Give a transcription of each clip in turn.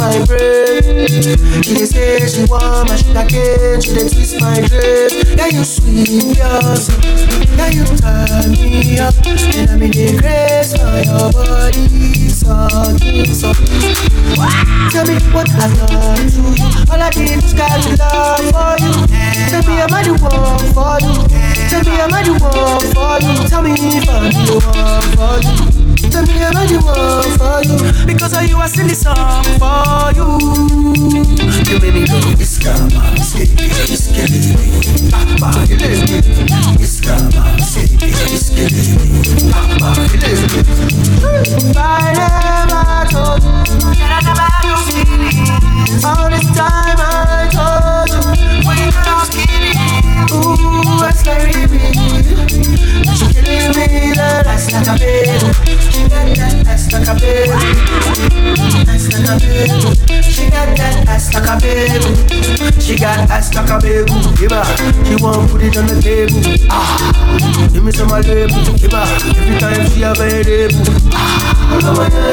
my brain. She dey say she want my sugar cane, she dey twist my brain. Yeah, you sweet, yours. Yeah, you turn me up, and I'm in the grace for your body, so, so. Tell me what I've done to you. All I did was got love for you. Tell me I'm the one for you. Tell me I'm the one for you. Tell me if I'm the one for you. Tell me I'm the one for you. Because of you, I sing this song for you. You made me go, it's karma, skitty, it's. Papa, me. Papa, got ass like a baby. Give her. She want put it on the table. Ah, give me some of the label. Give. Every time she available. Ah,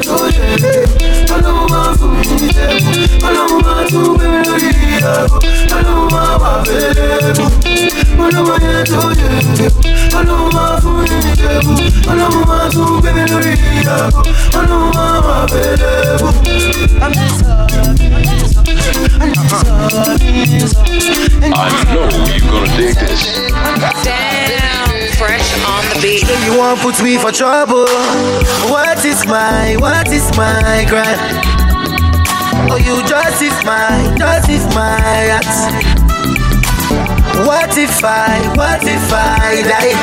tó yẹ dé. ọlọ́mọ máa fún mi ní tẹ́kù. ọlọ́mọ máa tún gbé mi lórí ìyàgò. ọlọ́mọ máa wà fẹ́lẹ́ bù. ọlọ́mọ yẹn tó yẹ dé. ọlọ́mọ máa fún mi ní tẹ́kù. ọlọ́mọ máa tún gbé mi lórí ìyàgò. ọlọ́mọ máa wà fẹ́lẹ́ bù. I'm just I'm just I know you're gonna dig this. Damn, fresh on the beat. You won't put me for trouble. What is my, what is my crime? Oh, you justify, justify act. What if I, what if I die?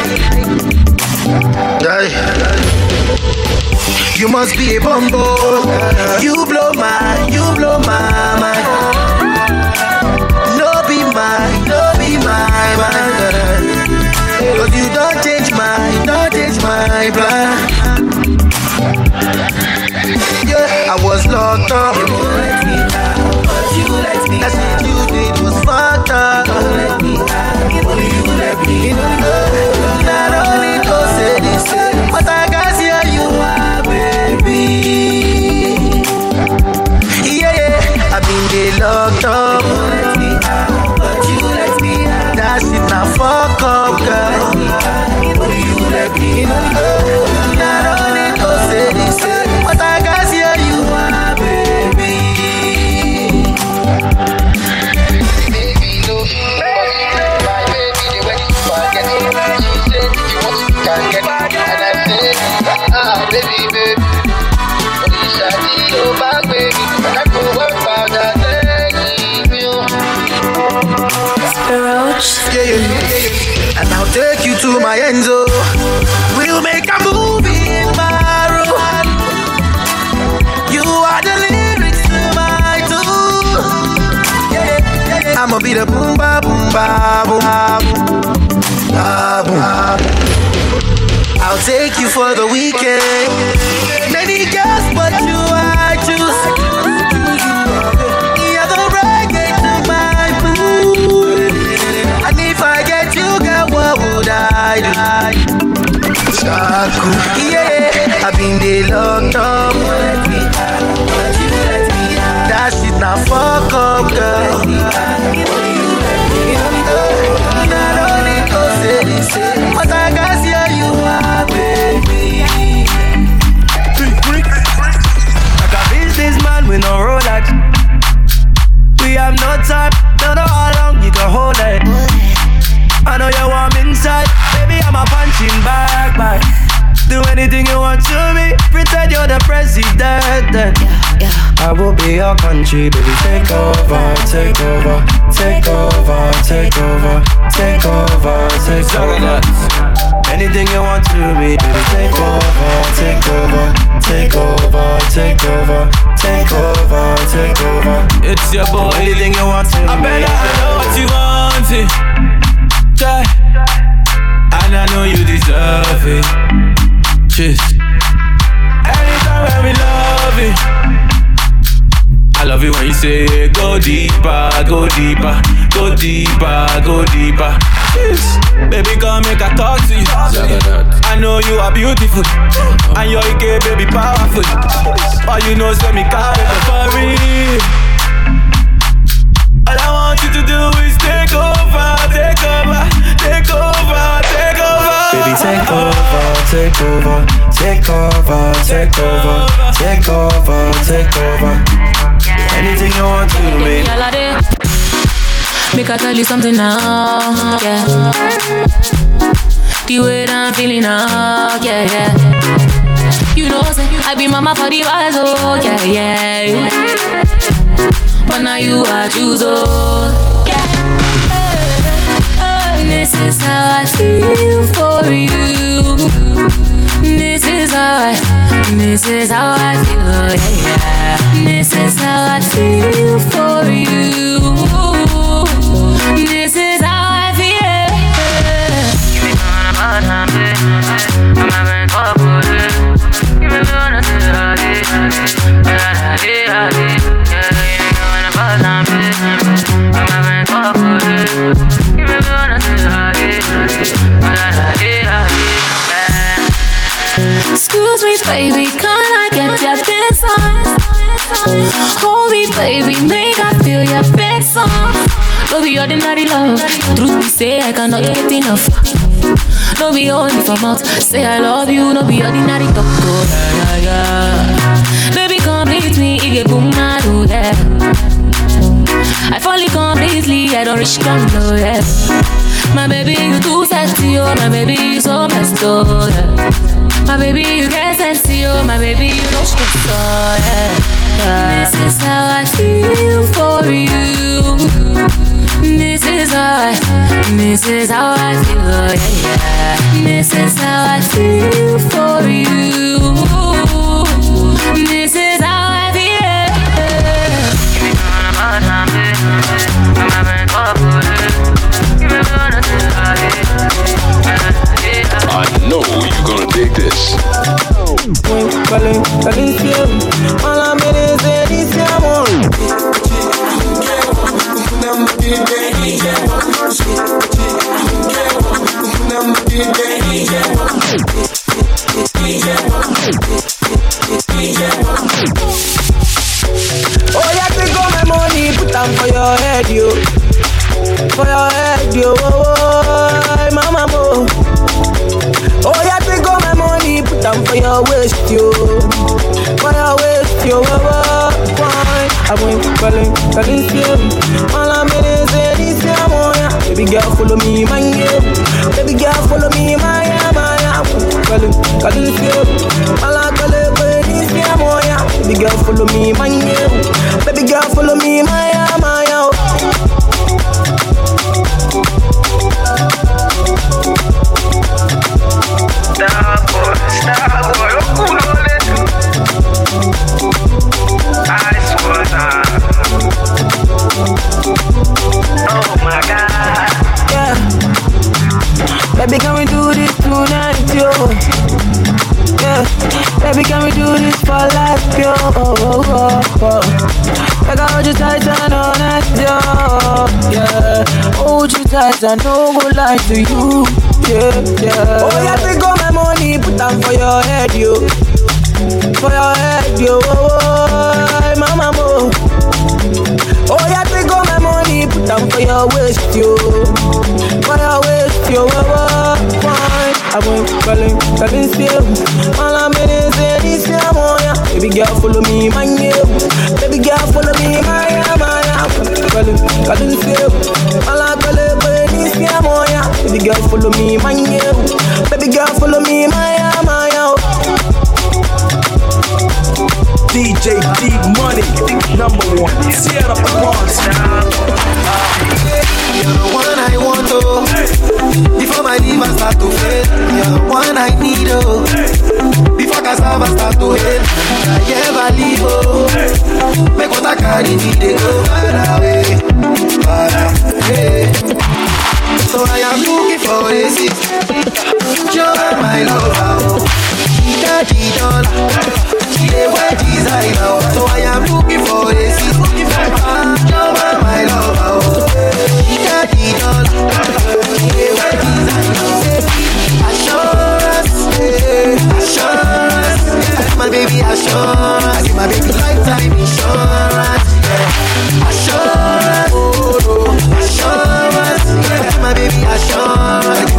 Die. You must be a bumbo. You blow my, you blow my mind. Plan. Yeah, I was locked up. Your country, baby. Take over, take over, take over, take over, take over, take over. Anything you want to me, baby. Take over, take over, take over, take over, take over, take over. It's your boy. Anything you want to I me. better know what you want it. And I know you deserve it. Cheers. Love it. When you say go deeper, go deeper, go deeper, go deeper. Yes. Baby, come make I talk to you. I know you are beautiful, and your UK baby powerful. All you know, send me carry for real. All I want you to do is take over, take over, take over, take over. Baby, take over, take over, take over, take over, take over, take over. Anything you want to baby. Make I tell you something now, yeah. The way that I'm feeling now, yeah, yeah. You know, say, I be mama for the wise, oh, yeah, yeah. But now you are choose, oh, yeah. Oh, this is how I feel for you. This is how I, this is how I feel, yeah. This is how I feel for you. This is how I feel. Hold me, baby, make I feel your big song. No be ordinary love. Truth be say, I cannot get enough. No be only for mouth. Say I love you, no be ordinary talk. Oh, yeah, yeah, yeah. Baby, complete me, it get boom, I do that. I fall in completely, I don't reach low, yeah. My baby, you too sexy, oh, my baby, you so messed up, oh, yeah. My baby, you get sexy, oh, my baby, you don't stress, oh, yeah. This is how I feel for you. This is how I, this is how I feel, yeah, yeah. This is how I feel for you. This is how I feel. I know you're gonna dig this. Baby, can we do this tonight, yo? Yeah. Baby, can we do this for life, yo? Oh, oh, oh, I hold you tight and yo. Yeah. Hold you tight no go lie to you. Yeah, yeah. Oh, yeah, take all my money, put them for your head, yo. For your head, yo. Oh, oh, oh mama, mo. Oh, yeah, take all my money, put them for your waist, yo. For your waist, yo. Oh, oh, fine. I went calling, calling still. All I'm in is this, yeah, oh, yeah. Baby girl, follow me, my yeah. Baby girl, follow me, my yeah, my yeah. Calling, calling. All I'm calling, this, yeah, oh, yeah. Baby girl, follow me, my yeah. Baby girl, follow me, my yeah, my yeah. DJ D Money, number one. Up the ones. You're the one I want, oh. Before my liver start to fail, you're the one I need, oh. Before cassava start to hail, I ever leave, oh. Make what I carry me, they go far away, far away. So I am looking for a sister, you're my lover, oh daddy dollar. She the white designer, so I am looking for a seat. Ah, Joma, my lover, oh. Daddy dollar, she the white designer. Assurance, yeah. assurance. I give my baby assurance. I give my baby lifetime insurance, yeah. assurance, oh, no, assurance, yeah. I give my baby assurance.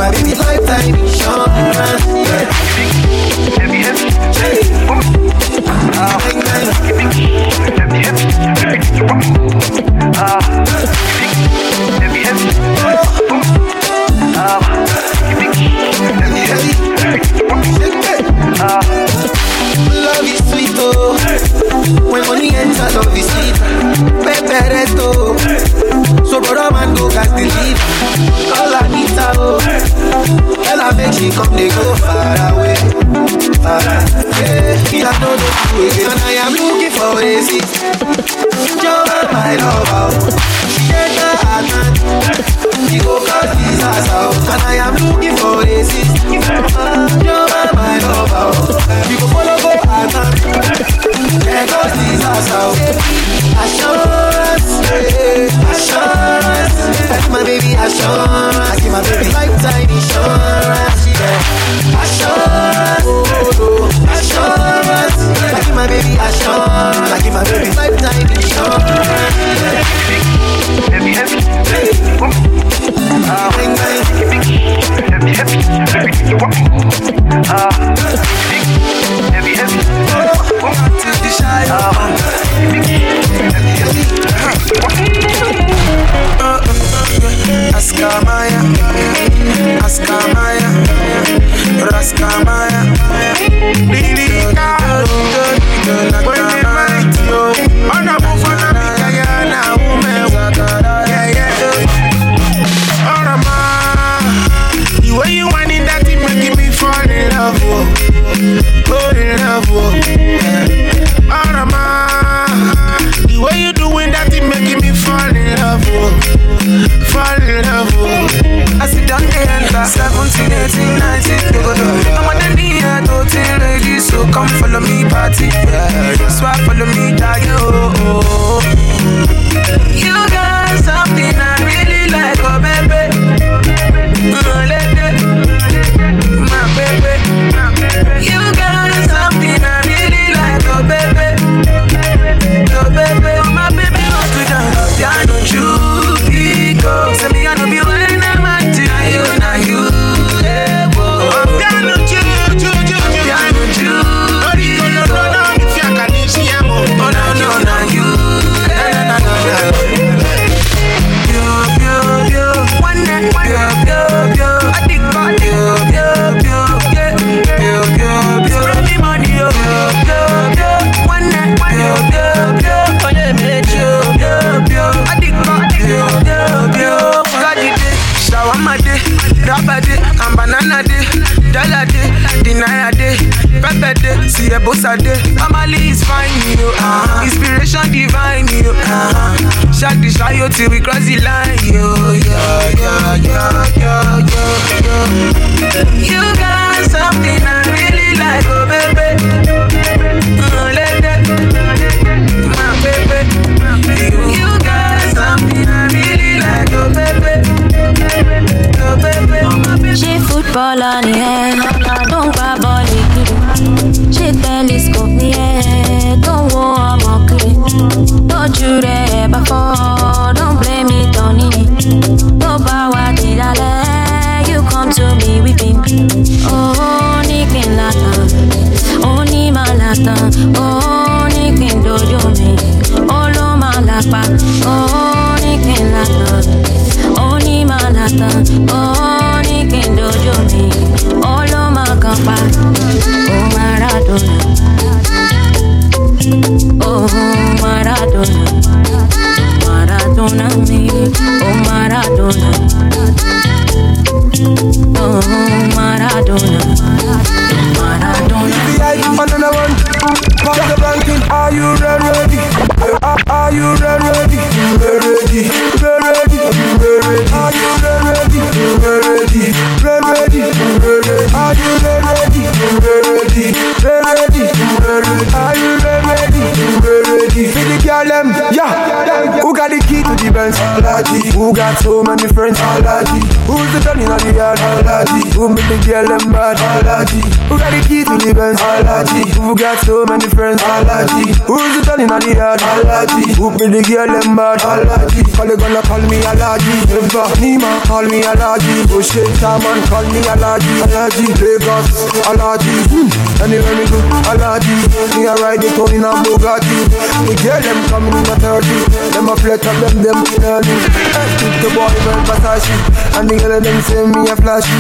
Alaji. Who's the gun in the yard? Alaji. Who make the girl them bad? Alaji. Who got the key to the Benz? Alaji. Who got so many friends? Alaji. Who's the gun in the yard? Alaji. Who make the girl them bad? Alaji. Call the gonna call me Alaji. Never Nima call me Alaji. Oh shit, man call me Alaji. Alaji. Lagos Alaji. Hmm. Anywhere me go Alaji. Me a ride the town in a Bugatti. The girl them coming in a 30. Them a flirt up them them. Hey, the boy went beside Versace. And the girl them say me a flashy.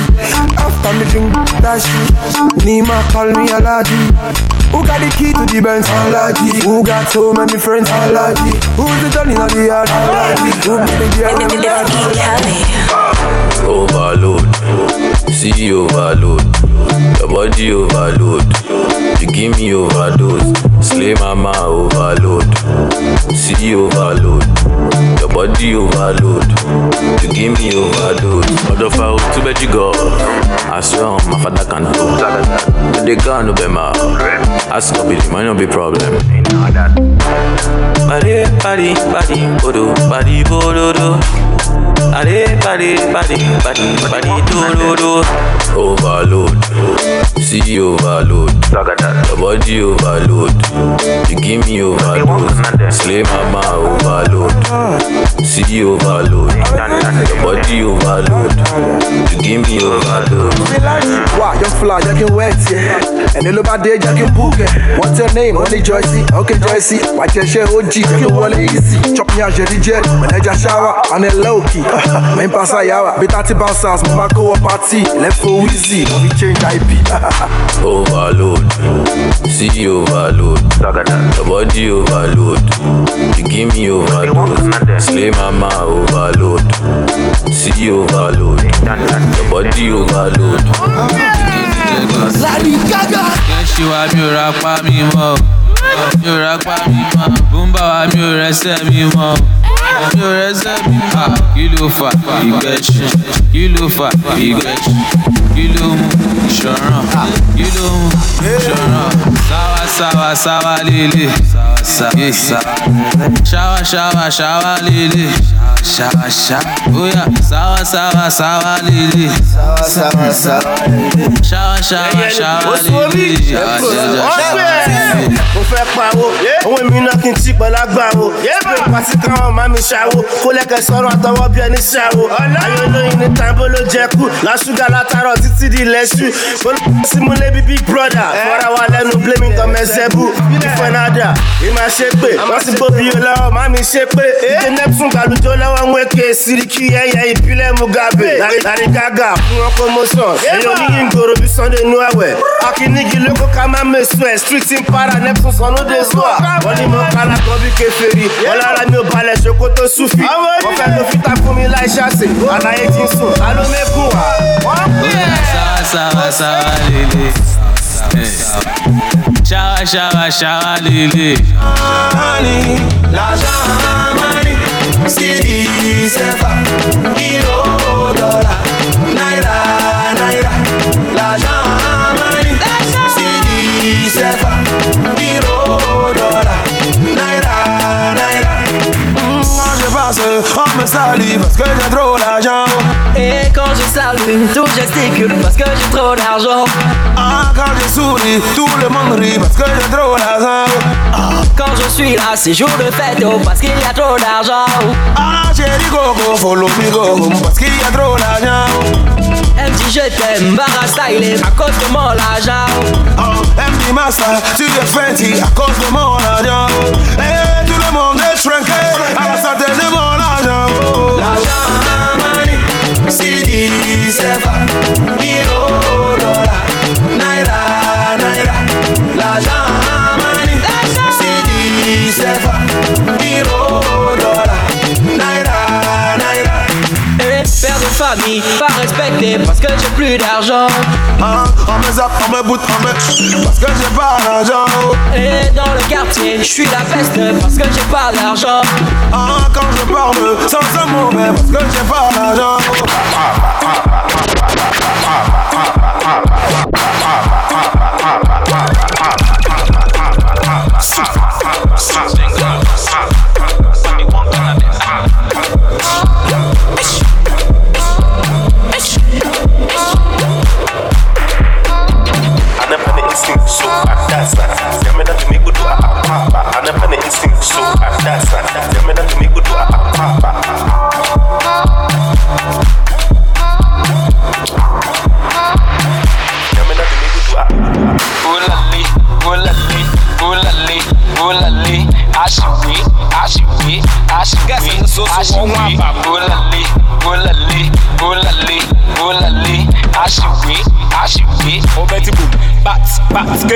After me drink dashy. Nima call me a laddie. Who got the key to the Benz? Aladdin. Who got so many friends? Aladdin. Who's the Johnny of the yard? Aladdin. Who be the girl in the yard? Overload, see you overload, your body overload, you give me overdose, slay mama overload, see overload, your body overload, you give me overdose. Ọ̀dọ̀ fa o tún bẹ́ẹ̀ jí gọ̀, àṣọ my father can do. Gun no be ma, ask no be the money be problem. Body, body, body, oh, bodo, body, bododo. Body, body, body, body, body, do, do, do. Overload, see overload. Your body overload, you give me overdose. Slay mama overload, see overload. Your body overload, you give me overdose. Wow, young fly, you can wet, yeah. And then look dé jẹ́ kí n book ẹ̀. What's your name? Wọ́n ní Joyce. Okay, Joyce. Wà á jẹ́ ṣe OG, jẹ́ kí n wọlé easy. Chop me àjẹ́ díjẹ́, mẹ̀nẹ́jà shower, and then low key. Mẹ́ń pàṣẹ àyàwó, bí thirty bouncers, mo bá kó party. Left for Wheezy, mo fi change IP. Overload, see overload. Your body overload, you give me overdose. Slay mama overload, see overload. Your body overload. Lady Gaga. Kẹ́sì wa mi ò ra pa mi mọ́ o. Mi ò ra pa mi mọ́. Bùnbà wa mi ò rẹsẹ̀ mi mọ́ o. Mi ò rẹsẹ̀ mi mọ́. Kí ló fà? Kí ló fà ìgbẹ́ ṣu? Kí ló mú ìṣọ̀ràn? Kí ló mú ìṣọ̀ràn? Sáwá sáwá sáwá lélẹ̀. Sáwá sáwá ṣáwá ṣáwá Shawa shawa, oh yeah. Sawa sawa sawa lili. Sawa sawa sawa lili. Shawa shawa shawa lili. Shawa shawa shawa lili. Mo fẹ́ pawó, ohun mi náà kì í ti pẹ̀lá gbà wo. Ṣé pàṣẹ káwọn máa mi ṣàwo? Kó lẹ́kẹ̀ẹ́ sọ̀rọ̀ àtọwọ́ bí ẹni ṣàwo. Ayé olóyin ní tàbó ló jẹ kú. Lásùgà látàrọ̀ títí di ilẹ̀ ṣú. Olùkọ́ símúlé bí big brother. Fọ́ra wa lẹ́nu blaming tọmọ ẹsẹ̀ bù. Ìfọ̀nàdà, ìmọ̀ ṣe pé. Wọ́n ti bóbi olówó, má mi ṣe pé. Ìdè Neptune gbàlùjọ́ lọ́wọ́ wanyweke siriki yẹyẹ ìbílẹ̀ mugabe. Narigaga fún ọkọ mosan èyí oníyí ngboro bí sunday nu ẹwẹ lóko ká má mesu ẹ street in para neptune sanu de zua wọn ni mo kala kan bí kefere ọlára mi ò balẹ̀ ṣòkòtò sufi. Wọn fẹ́ ló fi takun mi láì ṣàṣe àlàyé ti ń sùn alómẹ́kùn wa. wọ́n pè é. sáwà sáwà lélẹ̀ ṣáwà ṣáwà ṣáwà lélẹ̀. láṣà máa. City, sefa, euro, dollar, naira, naira, l'argent, money, city, sefa, euro, dollar, naira, naira. Quand je passe, on me salue parce que j'ai trop d'argent. Et quand je salue, tout gesticule parce que j'ai trop d'argent. Ah, quand je souris, tout le monde rit parce que j'ai trop d'argent. Quand je suis là, c'est jour de fête oh, parce qu'il y a trop d'argent. Ah, chérie Coco, follow me go parce qu'il y a trop d'argent. Elle me dit je t'aime, Barra style à cause de mon argent. Oh, MD Master, tu es fancy à cause de mon argent. Et tout le monde est sefa, euro, dollar, naira, naira. L'argent, money, CD, sefa, dollar, naira, naira. Et père de famille, pas respecté parce que j'ai plus d'argent. Ah, on me zappe, on me boot, on me. Parce que j'ai pas d'argent. Et dans le quartier, je suis la peste parce que j'ai pas d'argent. Ah, quand je parle, sans un mauvais parce que j'ai pas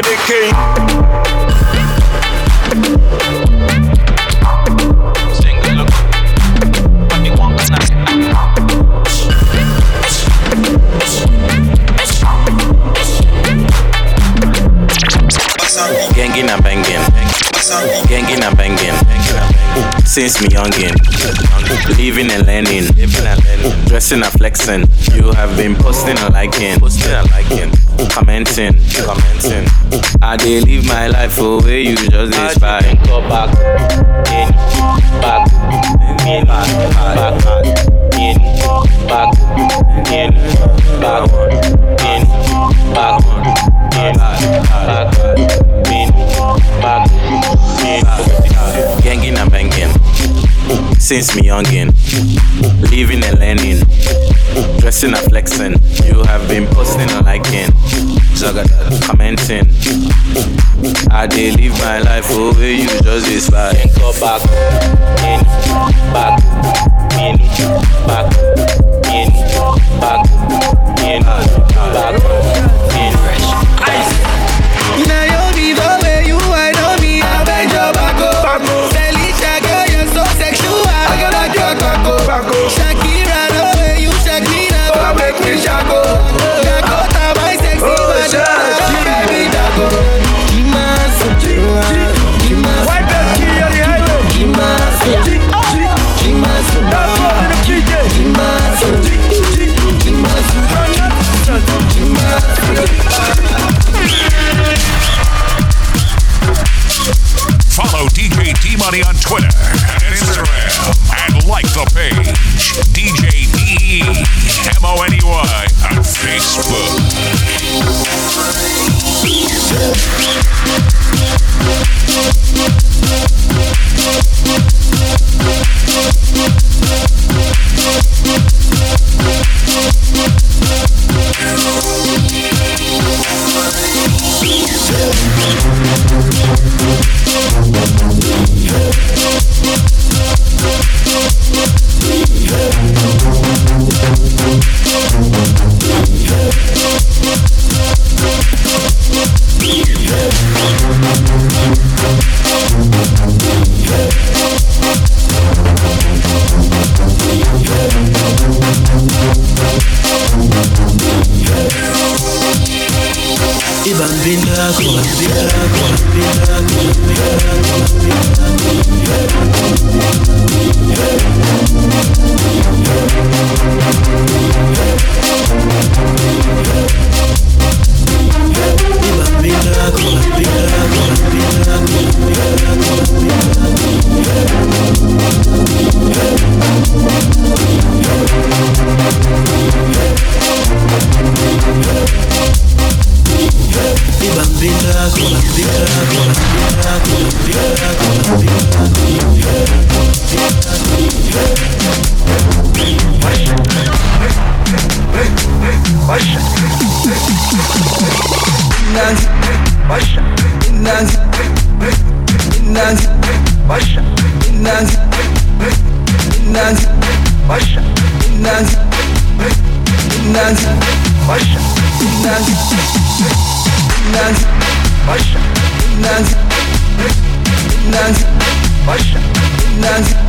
the you? Gangin' and bangin', gangin' and bangin', since me youngin'. Living and learning. Living and learning. Dressing and flexing. You have been posting and liking. Posting and liking. Commenting. Commenting. I dey live my life for where you just inspire. Go back. In. Back. In. Back. Back. In. Back. In. Back. In. Back. In. Back. In. Back. In. Gangin' and banging. Since me youngin'. Living and learning. Dressing and flexing. You have been posting and liking. Commenting. I dey live my life over you just inspire. Go back. In. Back. In. Back. In. Back. In. Back. dance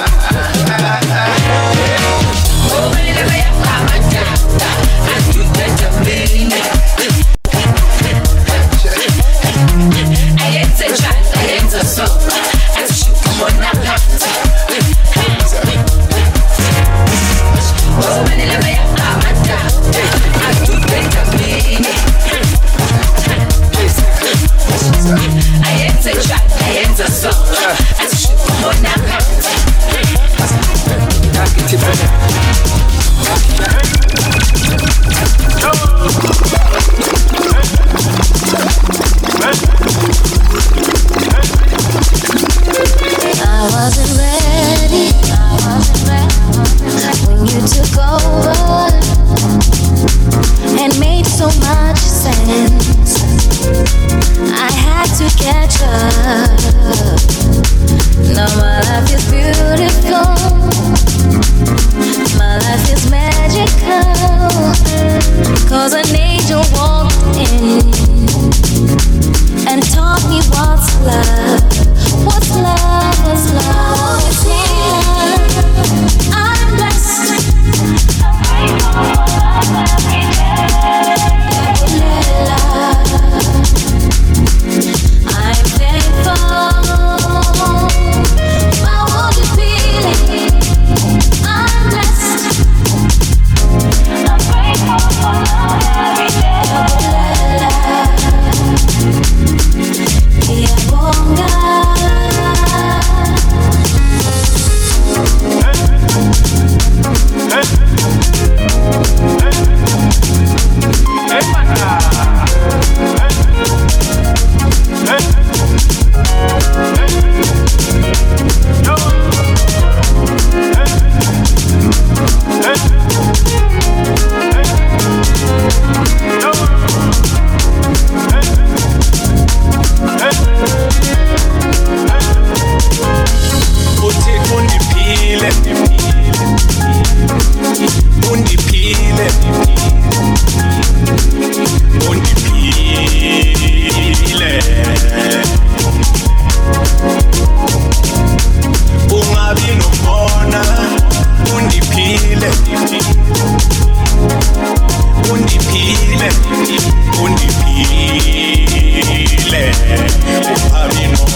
undiphile ungabi nokubona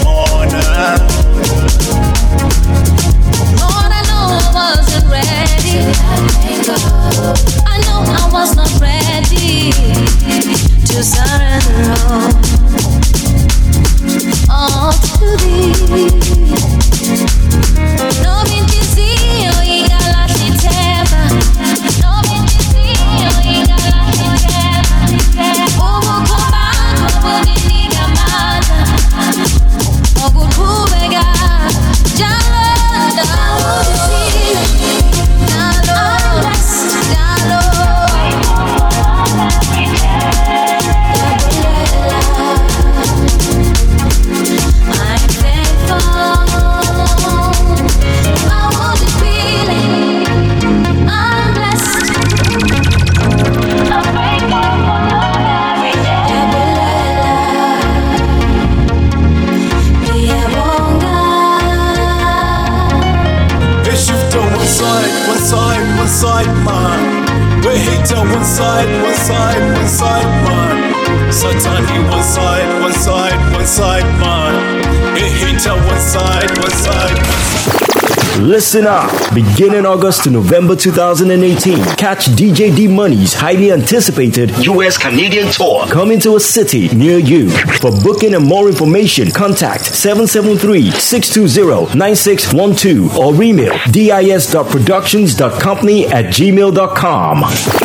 Listen up. Beginning August to November 2018, catch DJ D Money's highly anticipated US Canadian tour coming to a city near you. For booking and more information, contact 773-620-9612 or email dis.productions.company at gmail.com.